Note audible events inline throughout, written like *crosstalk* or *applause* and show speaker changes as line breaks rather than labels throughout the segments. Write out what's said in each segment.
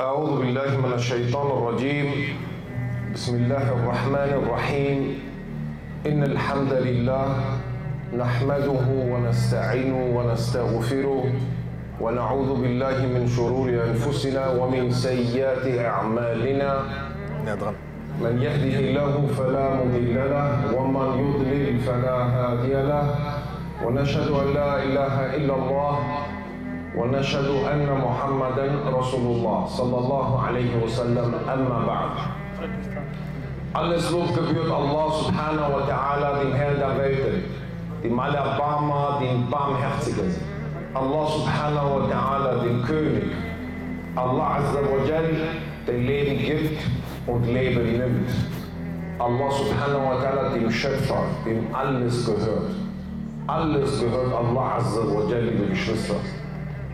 أعوذ بالله من الشيطان الرجيم. بسم الله الرحمن الرحيم. إن الحمد لله نحمده ونستعينه ونستغفره ونعوذ بالله من شرور أنفسنا ومن سيئات أعمالنا. من يهده الله فلا مضل له ومن يضلل فلا هادي له. ونشهد أن لا إله إلا الله ونشهد أن محمدا رسول الله صلى الله عليه وسلم أما بعد Alles Lob gebührt Allah subhanahu wa ta'ala, dem Herrn der Welten, dem Allerbarmer, dem Barmherzigen. Allah subhanahu wa ta'ala, dem König. Allah azza wa jal, der Leben gibt und Leben nimmt. Allah subhanahu wa ta'ala, dem Schöpfer, dem alles gehört. Alles gehört Allah azza wa jal, liebe Geschwister.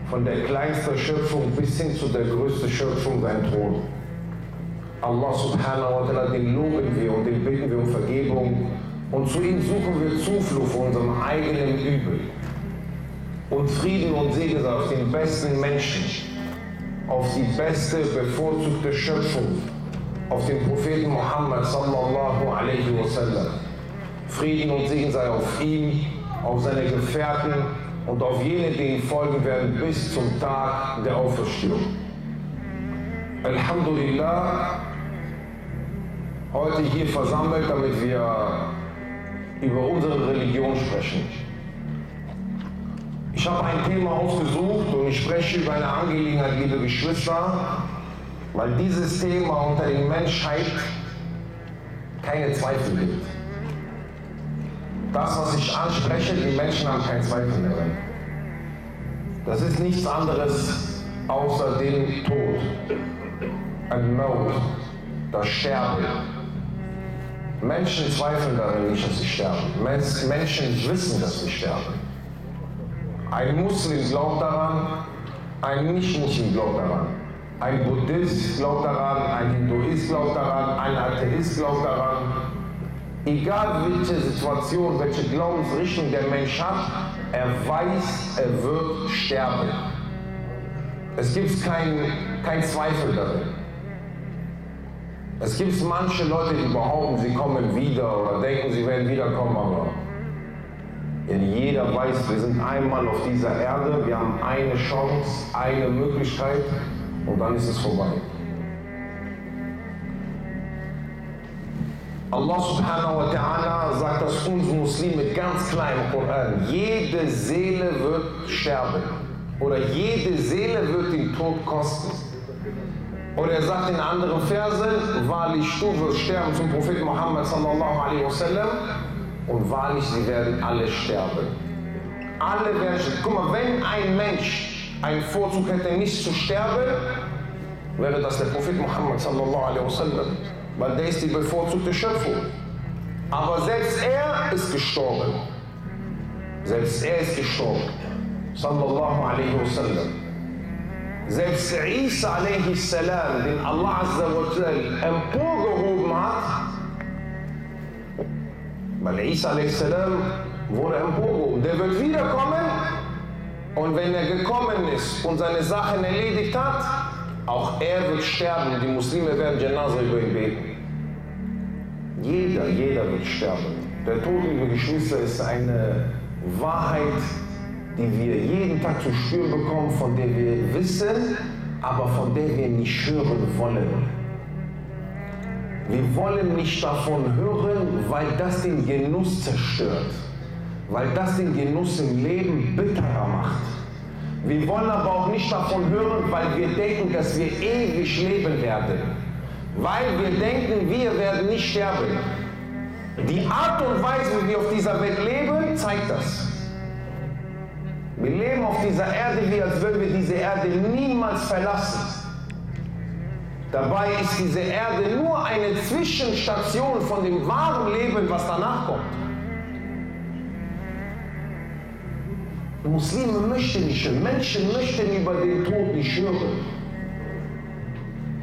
Von der kleinsten Schöpfung bis hin zu der größten Schöpfung sein Thron. Allah subhanahu wa ta'ala, den loben wir und den bitten wir um Vergebung und zu ihm suchen wir Zuflucht vor unserem eigenen Übel. Und Frieden und Segen sei auf den besten Menschen, auf die beste, bevorzugte Schöpfung, auf den Propheten Muhammad sallallahu alaihi wasallam. Frieden und Segen sei auf ihn, auf seine Gefährten und auf jene, die ihm folgen werden bis zum Tag der Auferstehung. Alhamdulillah, heute hier versammelt, damit wir über unsere Religion sprechen. Ich habe ein Thema ausgesucht und ich spreche über eine Angelegenheit, liebe Geschwister, weil dieses Thema unter der Menschheit keine Zweifel gibt. Das, was ich anspreche, die Menschen haben keinen Zweifel mehr. Das ist nichts anderes außer dem Tod. Ein Maut, das Sterben. Menschen zweifeln daran nicht, dass sie sterben. Men- Menschen wissen, dass sie sterben. Ein Muslim glaubt daran, ein Nicht-Muslim glaubt daran. Ein Buddhist glaubt daran, ein Hinduist glaubt daran, ein Atheist glaubt daran. Egal welche Situation, welche Glaubensrichtung der Mensch hat, er weiß, er wird sterben. Es gibt keinen kein Zweifel darin. Es gibt manche Leute, die behaupten, sie kommen wieder oder denken, sie werden wiederkommen, aber denn jeder weiß, wir sind einmal auf dieser Erde, wir haben eine Chance, eine Möglichkeit und dann ist es vorbei. Allah subhanahu wa ta'ala sagt das uns Muslime ganz klar im Koran. Jede Seele wird sterben. Oder jede Seele wird den Tod kosten. Oder er sagt in anderen Versen, wahrlich du wirst sterben zum Propheten Muhammad sallallahu alaihi wasallam und wahrlich sie werden alle sterben. Alle werden sterben. Guck mal, wenn ein Mensch einen Vorzug hätte, nicht zu sterben, wäre das der Prophet Muhammad sallallahu alaihi wasallam, weil der ist die bevorzugte Schöpfung. Aber selbst er ist gestorben. Selbst er ist gestorben. Sallallahu alaihi wasallam. Selbst Isa alaihi salam, den Allah azza wa emporgehoben hat, weil Isa alaihi salam wurde emporgehoben. Der wird wiederkommen und wenn er gekommen ist und seine Sachen erledigt hat, auch er wird sterben. Die Muslime werden Janaza über ihn beten. Jeder, jeder wird sterben. Der Tod, liebe Geschwister, ist eine Wahrheit, die wir jeden Tag zu spüren bekommen, von der wir wissen, aber von der wir nicht hören wollen. Wir wollen nicht davon hören, weil das den Genuss zerstört, weil das den Genuss im Leben bitterer macht. Wir wollen aber auch nicht davon hören, weil wir denken, dass wir ewig leben werden. Weil wir denken, wir werden nicht sterben. Die Art und Weise, wie wir auf dieser Welt leben, zeigt das. Wir leben auf dieser Erde, wie als würden wir diese Erde niemals verlassen. Dabei ist diese Erde nur eine Zwischenstation von dem wahren Leben, was danach kommt. Muslime möchten nicht hören, Menschen möchten über den Tod nicht hören.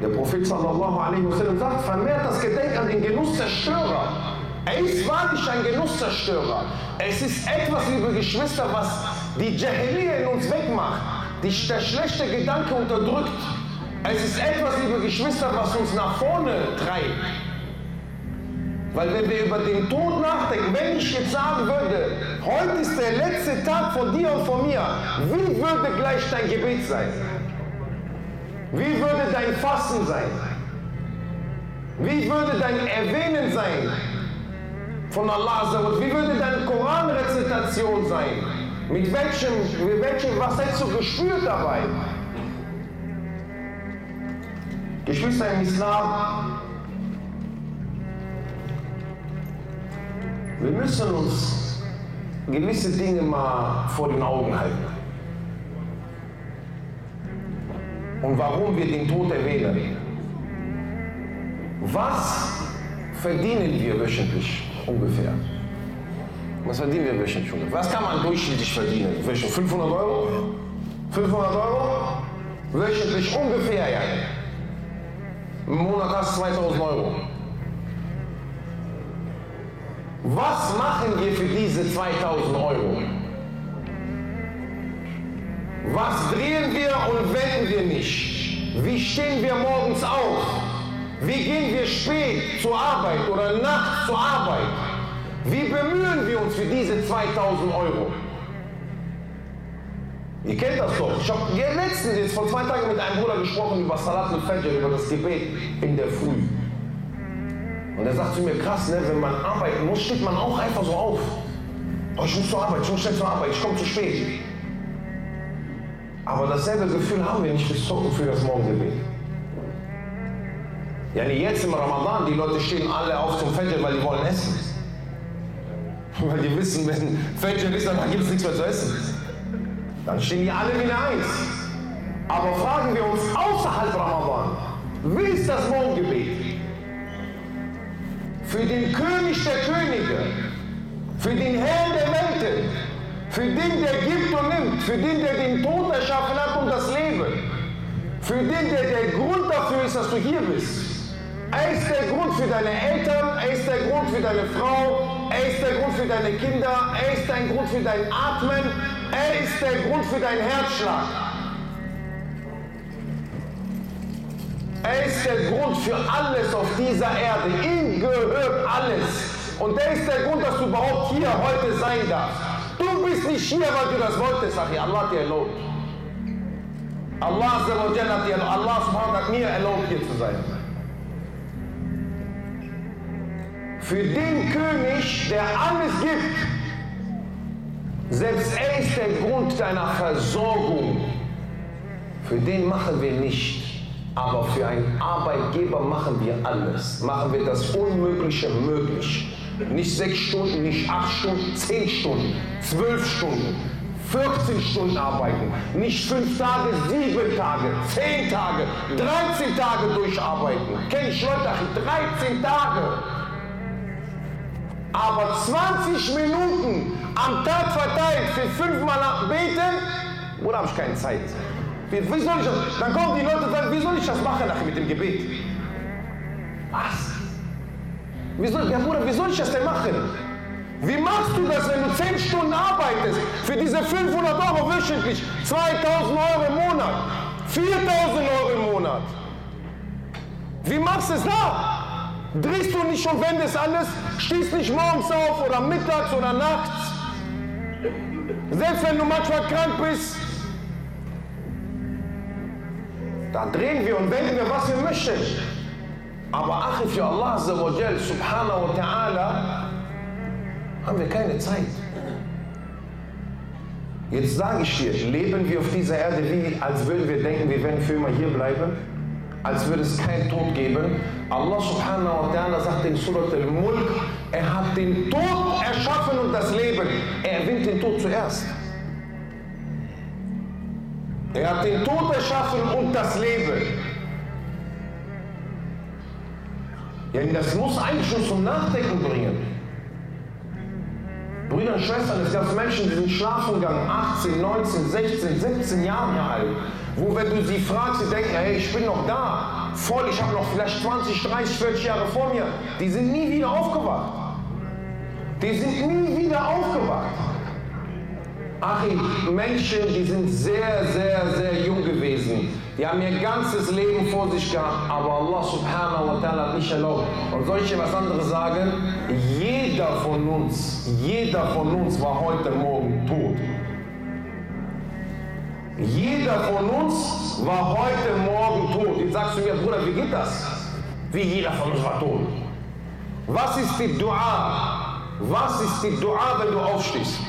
Der Prophet sallallahu alaihi wasallam sagt, vermehrt das Gedenken an den Genusszerstörer. Er ist wahrlich ein Genusszerstörer. Es ist etwas, liebe Geschwister, was die Jahiliya in uns wegmacht, die, der schlechte Gedanke unterdrückt. Es ist etwas, liebe Geschwister, was uns nach vorne treibt. Weil wenn wir über den Tod nachdenken, wenn ich jetzt sagen würde, heute ist der letzte Tag von dir und von mir, wie würde gleich dein Gebet sein? Wie würde dein Fasten sein? Wie würde dein Erwähnen sein von Allah? Wie würde deine Koranrezitation sein? Mit welchem, mit welchem, was hättest du gespürt dabei? Geschwister im Islam, wir müssen uns gewisse Dinge mal vor den Augen halten. Und warum wir den Tod erwähnen. Was verdienen wir wöchentlich ungefähr? Was verdienen wir wöchentlich ungefähr? Was kann man durchschnittlich verdienen? 500 Euro? 500 Euro? Wöchentlich ungefähr, ja. Im Monat hast du 2000 Euro. Was machen wir für diese 2000 Euro? Was drehen wir und wenden wir nicht? Wie stehen wir morgens auf? Wie gehen wir spät zur Arbeit oder nachts zur Arbeit? Wie bemühen wir uns für diese 2000 Euro? Ihr kennt das doch. Ich habe letztens jetzt vor zwei Tagen mit einem Bruder gesprochen über Salat al-Fajr, über das Gebet in der Früh. Und er sagt zu mir, krass, ne, wenn man arbeiten muss, steht man auch einfach so auf. Oh, ich muss zur Arbeit, ich muss schnell zur Arbeit, ich komme zu spät. Aber dasselbe Gefühl haben wir nicht für das Morgengebet. Ja, jetzt im Ramadan, die Leute stehen alle auf zum Fajr, weil die wollen essen. *laughs* Weil die wissen, wenn Fajr ist, dann gibt es nichts mehr zu essen. Dann stehen die alle wieder eins. Aber fragen wir uns außerhalb Ramadan, wie ist das Morgengebet? Für den König der Könige, für den Herrn der Welten, für den, der gibt und nimmt, für den, der den Tod erschaffen hat und das Leben, für den, der der Grund dafür ist, dass du hier bist. Er ist der Grund für deine Eltern, er ist der Grund für deine Frau, er ist der Grund für deine Kinder, er ist der Grund für dein Atmen, er ist der Grund für deinen Herzschlag. Er ist der Grund für alles auf dieser Erde. Ihm gehört alles. Und er ist der Grund, dass du überhaupt hier heute sein darfst. Du bist nicht hier, weil du das wolltest, Achi. Allah hat dir erlaubt. Allah hat hat mir erlaubt, hier zu sein. Für den König, der alles gibt, selbst er ist der Grund deiner Versorgung. Für den machen wir nicht. Aber für einen Arbeitgeber machen wir alles. Machen wir das Unmögliche möglich. Nicht sechs Stunden, nicht acht Stunden, zehn Stunden, zwölf Stunden, 14 Stunden arbeiten. Nicht fünf Tage, sieben Tage, zehn Tage, 13 Tage durcharbeiten. Kenn ich Leute, 13 Tage. Aber 20 Minuten am Tag verteilt für fünfmal beten, oder habe ich keine Zeit? Wie, soll ich das? Dann kommen die Leute und sagen, wie soll ich das machen nachher mit dem Gebet? Was? Wie soll, ja Bruder, wie soll ich das denn machen? Wie machst du das, wenn du 10 Stunden arbeitest für diese 500 Euro wöchentlich, 2000 Euro im Monat, 4000 Euro im Monat? Wie machst du es da? Drehst du nicht und wendest alles, stehst nicht morgens auf oder mittags oder nachts. Selbst wenn du manchmal krank bist, dann drehen wir und wenden wir, was wir möchten. Aber Achi für Allah subhanahu wa ta'ala haben wir keine Zeit. Jetzt sage ich dir, leben wir auf dieser Erde wie, als würden wir denken, wir werden für immer hier bleiben? als würde es keinen Tod geben. Allah subhanahu wa ta'ala sagt in Surat al-Mulk, er hat den Tod erschaffen und das Leben. Er erwähnt den Tod zuerst. Er hat den Tod erschaffen und das Leben. Ja, das muss eigentlich schon zum Nachdenken bringen. Brüder und Schwestern, es gab Menschen, die sind schlafen gegangen, 18, 19, 16, 17 Jahre alt. Wo, wenn du sie fragst, sie denken, hey, ich bin noch da, voll, ich habe noch vielleicht 20, 30, 40 Jahre vor mir. Die sind nie wieder aufgewacht. Die sind nie wieder aufgewacht. Achim, Menschen, die sind sehr, sehr, sehr jung gewesen. Die haben ihr ganzes Leben vor sich gehabt, aber Allah subhanahu wa ta'ala hat nicht erlaubt. Und soll ich dir was anderes sagen? Jeder von uns, jeder von uns war heute Morgen tot. Jeder von uns war heute Morgen tot. Jetzt sagst du mir, Bruder, wie geht das? Wie jeder von uns war tot. Was ist die Dua? Was ist die Dua, wenn du aufstehst?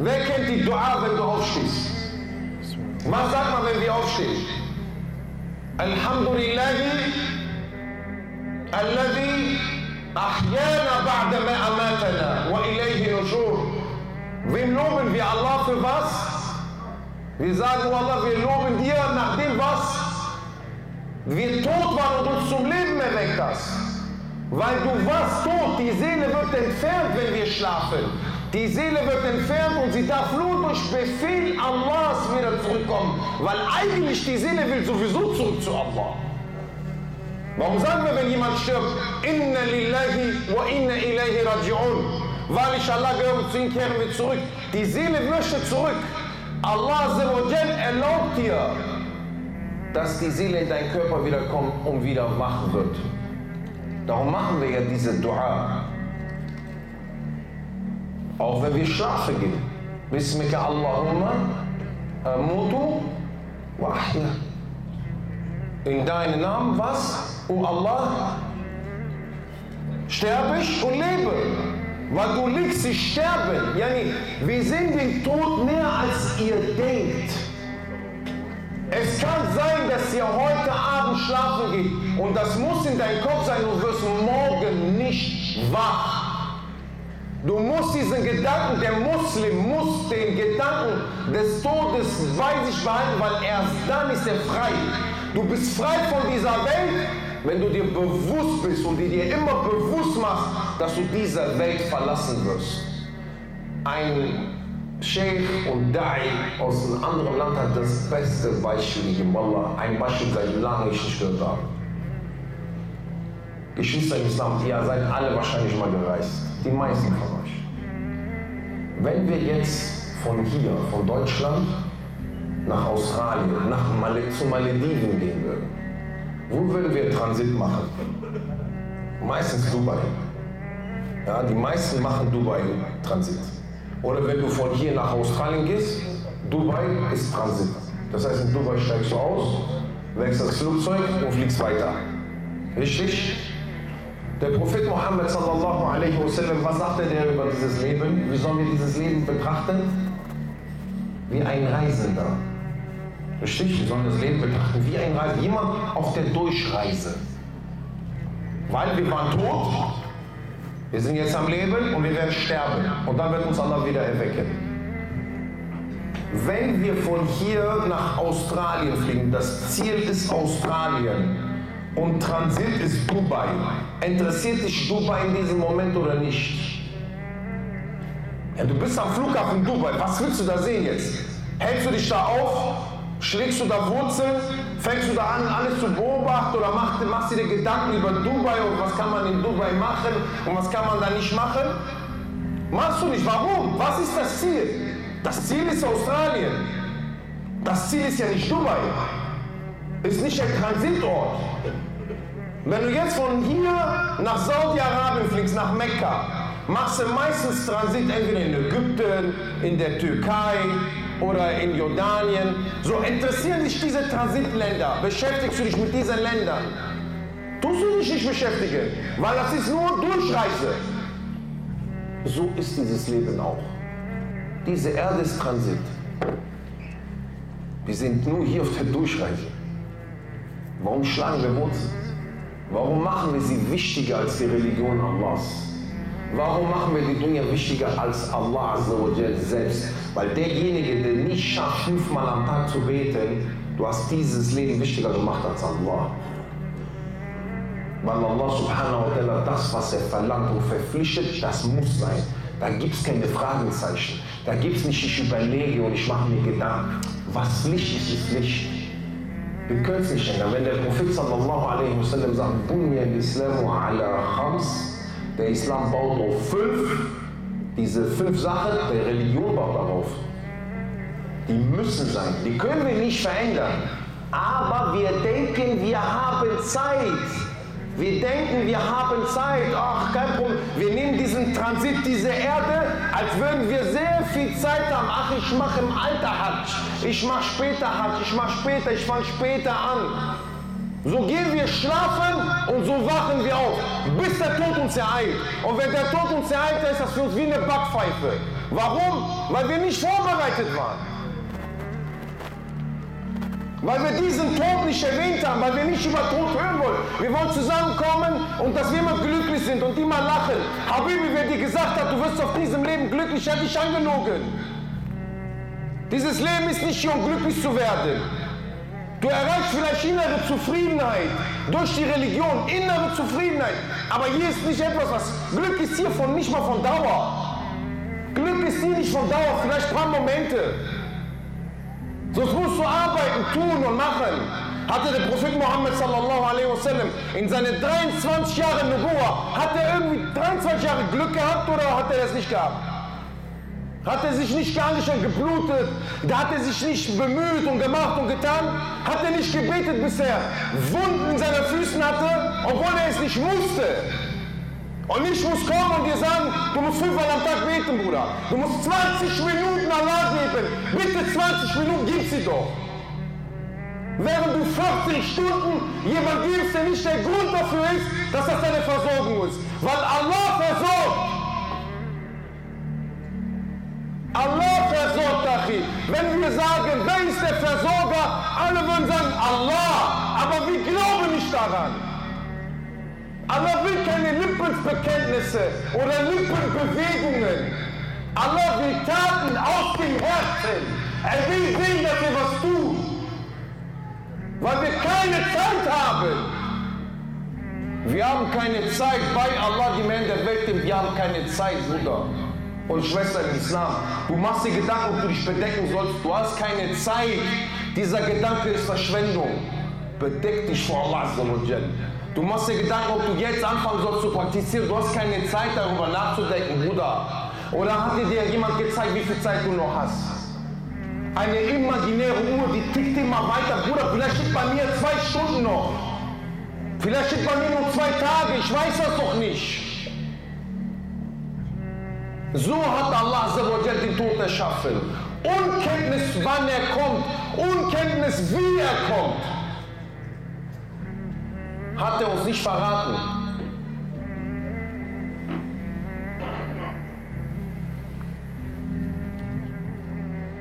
Wer kennt die Dua, wenn du aufstehst? Was sagt man, wenn wir aufstehen? Alhamdulillahi alladhi ahyana ba'da ma amatana wa ilayhi nushur. Wem loben wir Allah für was? Wir sagen, Allah, wir loben dir nach dem, was wir tot waren und uns zum Leben erweckt hast. Weil du warst tot, die Seele wird entfernt, wenn wir schlafen. Die Seele wird entfernt und sie darf nur durch Befehl Allahs wieder zurückkommen. Weil eigentlich die Seele will sowieso zurück zu Allah. Warum sagen wir, wenn jemand stirbt, Inna lillahi wa inna ilayhi raji'un. Weil ich Allah gehöre, zu ihm kehren wir zurück. Die Seele möchte zurück. Allah erlaubt dir, dass die Seele in deinen Körper wiederkommt und wieder wach wird. Darum machen wir ja diese Dua. Auch wenn wir schlafen gehen. Bismika Allahumma amutu wa ahya. In deinem Namen was? O Allah, sterbe ich und lebe weil du liegst, sie sterben. Yani, wir sehen den Tod näher als ihr denkt. Es kann sein, dass ihr heute Abend schlafen geht und das muss in deinem Kopf sein, du wirst morgen nicht wach. Du musst diesen Gedanken, der Muslim muss den Gedanken des Todes bei sich behalten, weil erst dann ist er frei. Du bist frei von dieser Welt wenn du dir bewusst bist und dir immer bewusst machst, dass du diese Welt verlassen wirst. Ein Sheikh und Da'i aus einem anderen Land hat das beste Beispiel gegeben. Ein Beispiel, seit langem ich nicht gehört habe. Geschwister im Islam, ihr seid alle wahrscheinlich mal gereist. Die meisten von euch. Wenn wir jetzt von hier, von Deutschland, nach Australien, nach Mal zu Malediven gehen würden, wo würden wir Transit machen? Meistens Dubai. Ja, die meisten machen Dubai Transit. Oder wenn du von hier nach Australien gehst, Dubai ist Transit. Das heißt, in Dubai steigst du aus, wächst das Flugzeug und fliegst weiter. Richtig? Der Prophet Muhammad sallallahu alaihi wasallam, was sagte der über dieses Leben? Wie sollen wir dieses Leben betrachten? Wie ein Reisender. Richtig, wir sollen das Leben betrachten wie ein Reise, jemand auf der Durchreise. Weil wir waren tot, wir sind jetzt am Leben und wir werden sterben. Und dann wird uns Allah wieder erwecken. Wenn wir von hier nach Australien fliegen, das Ziel ist Australien und Transit ist Dubai, interessiert dich Dubai in diesem Moment oder nicht? Ja, du bist am Flughafen Dubai, was willst du da sehen jetzt? Hältst du dich da auf? Schlägst du da Wurzeln? Fängst du da an, alles zu beobachten oder machst, machst du dir Gedanken über Dubai und was kann man in Dubai machen und was kann man da nicht machen? Machst du nicht. Warum? Was ist das Ziel? Das Ziel ist Australien. Das Ziel ist ja nicht Dubai. Ist nicht ein Transitort. Wenn du jetzt von hier nach Saudi-Arabien fliegst, nach Mekka, machst du meistens Transit entweder in Ägypten, in der Türkei, oder in Jordanien. So interessieren dich diese Transitländer. Beschäftigst du dich mit diesen Ländern? Tust du dich nicht beschäftigen, weil das ist nur Durchreise. So ist dieses Leben auch. Diese Erde ist Transit. Wir sind nur hier auf der Durchreise. Warum schlagen wir Wurzeln? Warum machen wir sie wichtiger als die Religion Allahs? Warum machen wir die Dinge wichtiger als Allah selbst? Weil derjenige, der nicht schafft, fünfmal am Tag zu beten, du hast dieses Leben wichtiger gemacht als Allah. Weil Allah subhanahu wa ta'ala das, was er verlangt und verpflichtet, das muss sein. Da gibt es keine Fragezeichen. Da gibt es nicht, ich überlege und ich mache mir Gedanken. Was Pflicht ist, ist Pflicht. Wir können es nicht ändern. Wenn der Prophet sallallahu alaihi wasallam sagt, Bunya al-Islamu ala khams, der Islam baut auf fünf. Diese fünf Sachen, der Religion baut darauf. Die müssen sein. Die können wir nicht verändern. Aber wir denken, wir haben Zeit. Wir denken, wir haben Zeit. Ach, kein Problem. Wir nehmen diesen Transit, diese Erde, als würden wir sehr viel Zeit haben. Ach, ich mache im Alter Hajj. Ich mache später Hajj. Ich mache später. Ich fange später an. So gehen wir schlafen und so wachen wir auf, bis der Tod uns ereilt. Und wenn der Tod uns ereilt, ist das für uns wie eine Backpfeife. Warum? Weil wir nicht vorbereitet waren. Weil wir diesen Tod nicht erwähnt haben, weil wir nicht über Tod hören wollen. Wir wollen zusammenkommen und dass wir immer glücklich sind und immer lachen. Habibi, wer dir gesagt hat, du wirst auf diesem Leben glücklich, hat dich angelogen. Dieses Leben ist nicht hier, um glücklich zu werden. Du erreichst vielleicht innere Zufriedenheit durch die Religion, innere Zufriedenheit. Aber hier ist nicht etwas, was Glück ist hier von nicht mal von Dauer. Glück ist hier nicht von Dauer, vielleicht ein paar Momente. Sonst musst du arbeiten, tun und machen. Hatte der Prophet Muhammad sallallahu alaihi wasallam in seinen 23 Jahren Nubuwa, hat er irgendwie 23 Jahre Glück gehabt oder hat er das nicht gehabt? Hat er sich nicht geangestrengt, geblutet? Da hat er sich nicht bemüht und gemacht und getan? Hat er nicht gebetet, bis er Wunden in seinen Füßen hatte, obwohl er es nicht musste? Und ich muss kommen und dir sagen, du musst fünfmal am Tag beten, Bruder. Du musst 20 Minuten Allah beten. Bitte 20 Minuten, gib sie doch. Während du 40 Stunden jemand gibst, der nicht der Grund dafür ist, dass das deine Versorgung ist. Weil Allah versorgt. Allah versorgt, Achi. Wenn wir sagen, wer ist der Versorger, alle würden sagen, Allah. Aber wir glauben nicht daran. Allah will keine Lippensbekenntnisse oder Lippenbewegungen. Allah will Taten aus dem Herzen. Er will sehen, dass er was tut. Weil wir keine Zeit haben. Wir haben keine Zeit bei Allah, die Männer der Welt, wir haben keine Zeit, Bruder und Schwester im Islam. Du machst dir Gedanken, ob du dich bedecken sollst. Du hast keine Zeit. Dieser Gedanke ist Verschwendung. Bedeck dich vor Allah. Du machst dir Gedanken, ob du jetzt anfangen sollst zu praktizieren. Du hast keine Zeit darüber nachzudenken, Bruder. Oder hat dir jemand gezeigt, wie viel Zeit du noch hast? Eine imaginäre Uhr, die tickt immer weiter. Bruder, vielleicht steht bei mir zwei Stunden noch. Vielleicht steht bei mir nur zwei Tage. Ich weiß das doch nicht. So hat Allah den Tod erschaffen. Unkenntnis, wann er kommt. Unkenntnis, wie er kommt. Hat er uns nicht verraten.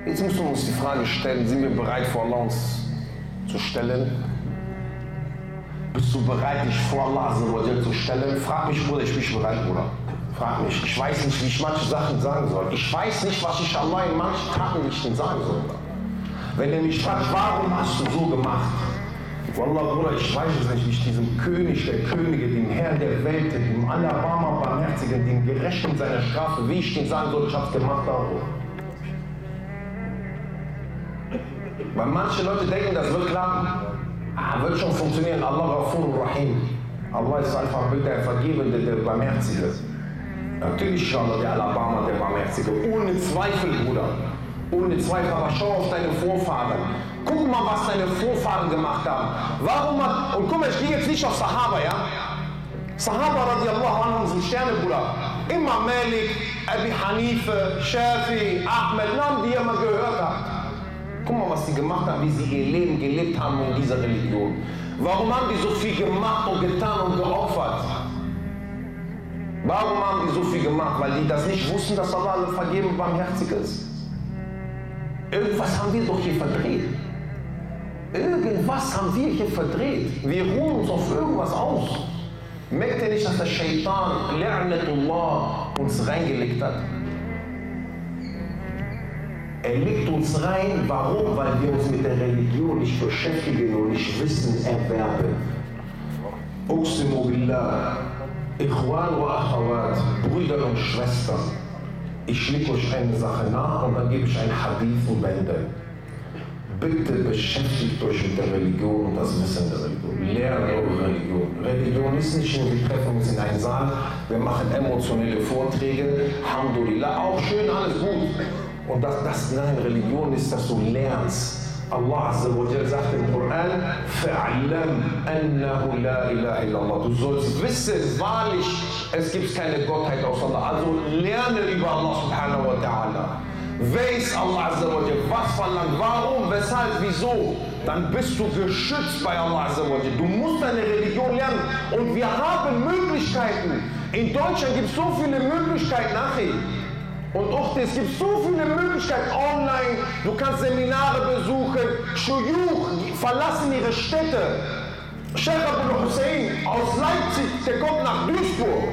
Jetzt müssen wir uns die Frage stellen, sind wir bereit vor Allah uns zu stellen? Bist du bereit, dich vor Allah zu stellen? Frag mich, Bruder, ich bin bereit, Bruder. Frag mich. Ich weiß nicht, wie ich manche Sachen sagen soll. Ich weiß nicht, was ich Allah in manchen Tatenlichten sagen soll. Wenn er mich fragt, warum hast du so gemacht? Wallah, Bruder, ich weiß es nicht, ich diesem König der Könige, dem Herrn der Welt, dem Alabama Barmherzigen, dem Gerechten seiner Strafe, wie ich den sagen soll, ich hab's gemacht, auch. Weil manche Leute denken, das wird klappen. Ah, wird schon funktionieren. Allah Ghafur Rahim. Allah ist einfach der Vergebende, der Barmherzige. Natürlich schauen der Alabama, der Barmherzige. Ohne Zweifel, Bruder. Ohne Zweifel. Aber schau auf deine Vorfahren. Guck mal, was deine Vorfahren gemacht haben. Warum hat, und guck mal, ich gehe jetzt nicht auf Sahaba, ja? Sahaba radiallahu anhum sind Sterne, Bruder. Immer Malik, Abi Hanife, Shafi, Ahmed, Namen, die ihr mal gehört habt. Guck mal, was sie gemacht haben, wie sie ihr Leben gelebt haben in dieser Religion. Warum haben die so viel gemacht und getan und geopfert? Warum haben die so viel gemacht? Weil die das nicht wussten, dass Allah alle vergeben und barmherzig ist. Irgendwas haben wir doch hier verdreht. Irgendwas haben wir hier verdreht. Wir ruhen uns auf irgendwas aus. Merkt ihr nicht, dass der Shaitan, La'natullah, uns reingelegt hat? Er legt uns rein, warum? Weil wir uns mit der Religion nicht beschäftigen und nicht Wissen erwerben. Uqsimu billah. Ikhwan wa Akhawat, Brüder und Schwestern, ich lege euch eine Sache nach und dann gebe ich ein Hadith und Bände. Bitte beschäftigt euch mit der Religion und das Wissen der Religion. Lehrt eure Religion. Religion ist nicht nur, wir treffen uns in einen Saal, wir machen emotionelle Vorträge, Alhamdulillah, auch schön, alles gut. Und dass das deine Religion ist, dass du lernst. Allah Azza wa Jal sagt im Koran, فَعْلَمْ أَنَّهُ لَا إِلَهَ إِلَّا اللَّهِ Du sollst wissen, wahrlich, es gibt keine Gottheit außer Allah. Also lerne über Allah subhanahu wa ta'ala. Wer ist Allah Azza wa Jal? Was verlangt? Warum? Weshalb? Wieso? Dann bist du geschützt bei Allah Azza wa Jal. Du musst deine Religion lernen. Und wir haben Möglichkeiten. In Deutschland gibt es so viele Möglichkeiten, Nachricht. Und auch es gibt so viele Möglichkeiten online. Du kannst Seminare besuchen. Shuyuch verlassen ihre Städte. Sheikh Abdul Hussein aus Leipzig, der kommt nach Duisburg.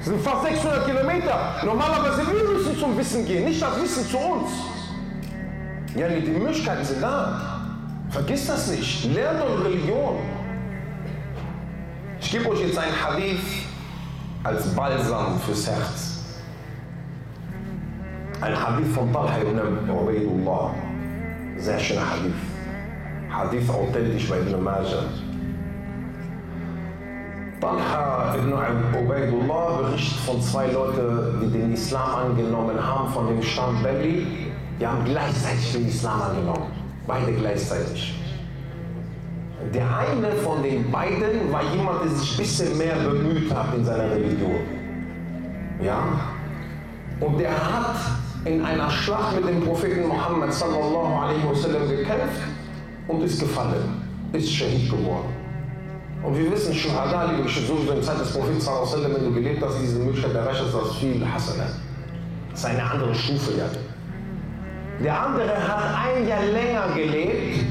Das sind fast 600 Kilometer. Normalerweise wir müssen zum Wissen gehen, nicht das Wissen zu uns. Ja, die Möglichkeiten sind da. Vergiss das nicht. Lernt eure Religion. Ich gebe euch jetzt ein Hadith als Balsam fürs Herz. Ein Hadith von Talha ibn Ubaidullah. Sehr schöner Hadith. Hadith authentisch bei Ibn Majah. Talha ibn Ubaidullah berichtet von zwei Leuten, die den Islam angenommen haben, von dem Stamm Belli. Die haben gleichzeitig den Islam angenommen. Beide gleichzeitig. Der eine von den beiden war jemand, der sich ein bisschen mehr bemüht hat in seiner Religion. Ja? Und der hat in einer Schlacht mit dem Propheten Muhammad sallallahu alaihi wasallam gekämpft und ist gefallen, ist Shahid geworden. Und wir wissen, Shuhada, liebe Geschwister, in der Zeit des Propheten wenn du gelebt hast, diese Möglichkeit erreicht hast, das ist viel Hasana. Das ist eine andere Stufe, ja. Der andere hat ein Jahr länger gelebt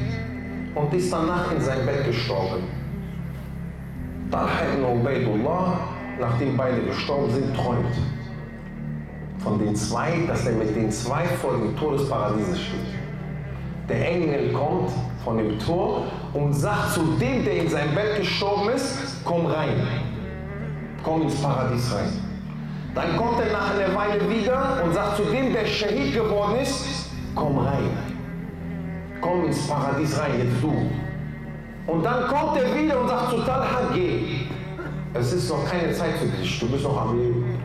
und ist danach in sein Bett gestorben. Talha ibn Ubaidullah, nachdem beide gestorben sind, träumt von den zwei, dass er mit den zwei vor dem Tor des Paradieses steht. Der Engel kommt von dem Tor und sagt zu dem, der in sein Bett gestorben ist, komm rein, komm ins Paradies rein. Dann kommt er nach einer Weile wieder und sagt zu dem, der Shahid geworden ist, komm rein, komm ins Paradies rein, jetzt du. Und dann kommt er wieder und sagt zu Talha, geh. Es ist noch keine Zeit für dich, du bist noch am Leben.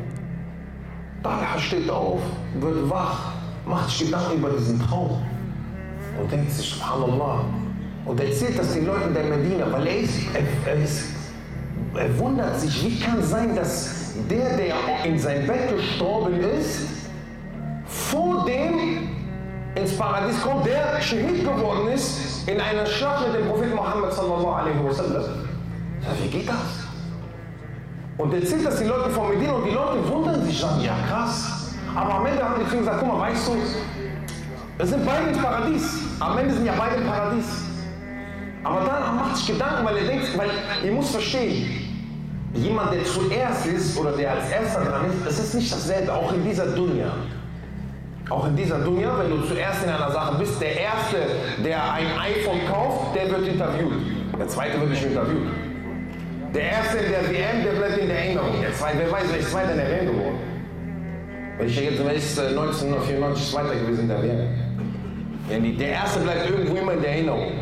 Talha steht auf, wird wach, macht sich Gedanken über diesen Traum und denkt sich, Subhanallah, und erzählt das den Leuten der Medina, weil er, ist, er, ist, er wundert sich, wie kann es sein, dass der, der in sein Bett gestorben ist, vor dem ins Paradies kommt, der Shahid geworden ist in einer Schlacht mit dem Propheten Muhammad sallallahu alaihi wasallam. Wie geht das? Und erzählt das die Leute von Medina und die Leute wundern sich, sagen, ja krass. Aber am Ende haben die ihm gesagt, guck mal, weißt du, es sind beide ins Paradies. Am Ende sind ja beide im Paradies. Aber dann macht sich Gedanken, weil er denkt, weil ihr muss verstehen, jemand, der zuerst ist oder der als erster dran ist, es ist nicht dasselbe, auch in dieser Dunja. Auch in dieser Dunja, wenn du zuerst in einer Sache bist, der Erste, der ein iPhone kauft, der wird interviewt. Der Zweite wird nicht interviewt. Der Erste in der WM, der bleibt in der Erinnerung. Der Zweite, wer weiß, wer ist Zweiter in der WM geworden? Welcher jetzt ist 1994 Zweiter gewesen in der WM? Der Erste bleibt irgendwo immer in der Erinnerung.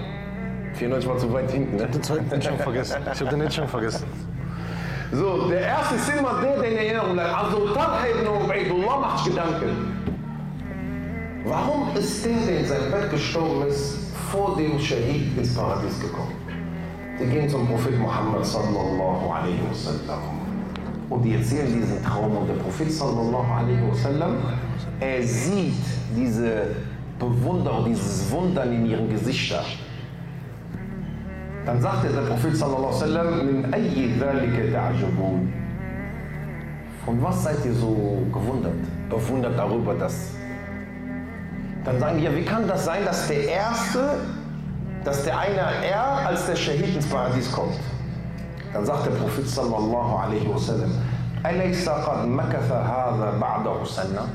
94 war zu weit hinten, ne?
Den zweiten schon vergessen. Ich habe den jetzt schon vergessen.
So, der Erste ist immer der, der in Erinnerung bleibt. Also Talha ibn Ubaidullah macht Gedanken. Warum ist der, der in seinem Bett gestorben ist, vor dem Shahid ins Paradies gekommen? Die gehen zum Prophet Muhammad sallallahu alaihi wasallam und die erzählen diesen Traum und der Prophet sallallahu alaihi wasallam, er sieht diese Bewunderung, dieses Wundern in ihren Gesichtern. Dann sagte der Prophet sallallahu alaihi wasallam, min ayyi ta'jabun. Von was seid ihr so gewundert? Bewundert darüber, dass dann sagen die, ja, wie kann das sein, dass der Erste, dass der eine er als der Shahid ins Paradies kommt? Dann sagt der Prophet sallallahu alaihi wasallam, ba'dahu sanna?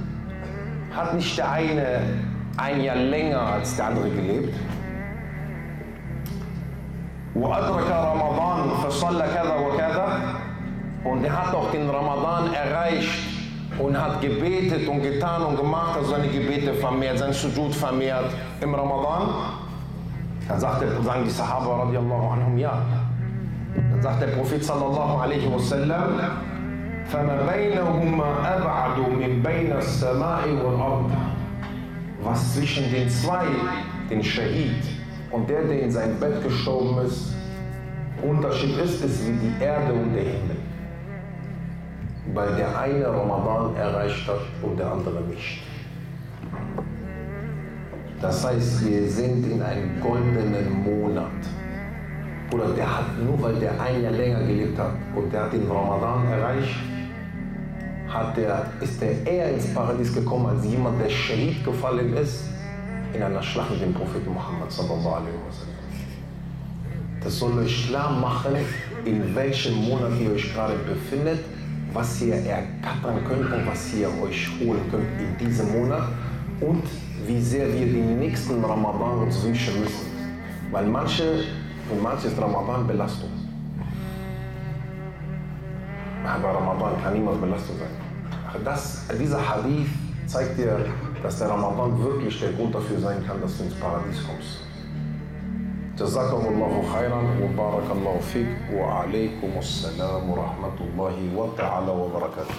Hat nicht der eine ein Jahr länger als der andere gelebt? وأدرك رمضان فصلى كذا وكذا und er hat auch den Ramadan erreicht und hat gebetet und getan und gemacht, hat seine Gebete vermehrt, sein Sujud vermehrt im Ramadan. Dann sagt der, sagen die Sahaba radiallahu anhum, ja. Dann sagt der Prophet sallallahu alaihi wasallam, فما بينهما أبعد من بين السماء والأرض was zwischen den zwei, den Shahid und der, der in sein Bett gestorben ist, Unterschied ist, ist wie die Erde und der Himmel. Weil der eine Ramadan erreicht hat und der andere nicht. Das heißt, wir sind in einem goldenen Monat. Oder der hat, nur weil der ein Jahr länger gelebt hat und der hat den Ramadan erreicht, hat der, ist der eher ins Paradies gekommen als jemand, der Shahid gefallen ist in einer Schlacht mit dem Propheten Muhammad. Das soll euch klar machen, in welchem Monat ihr euch gerade befindet, was ihr ergattern könnt und was ihr euch holen könnt in diesem Monat und wie sehr wir den nächsten Ramadan uns wünschen müssen. Weil manche, für manche ist Ramadan Belastung. Aber Ramadan kann niemals Belastung sein. Das, dieser Hadith zeigt dir, dass der Ramadan wirklich der Grund dafür sein kann, dass du ins Paradies kommst. جزاكم الله خيرا وبارك الله فيك وعليكم السلام ورحمة الله وتعالى وبركاته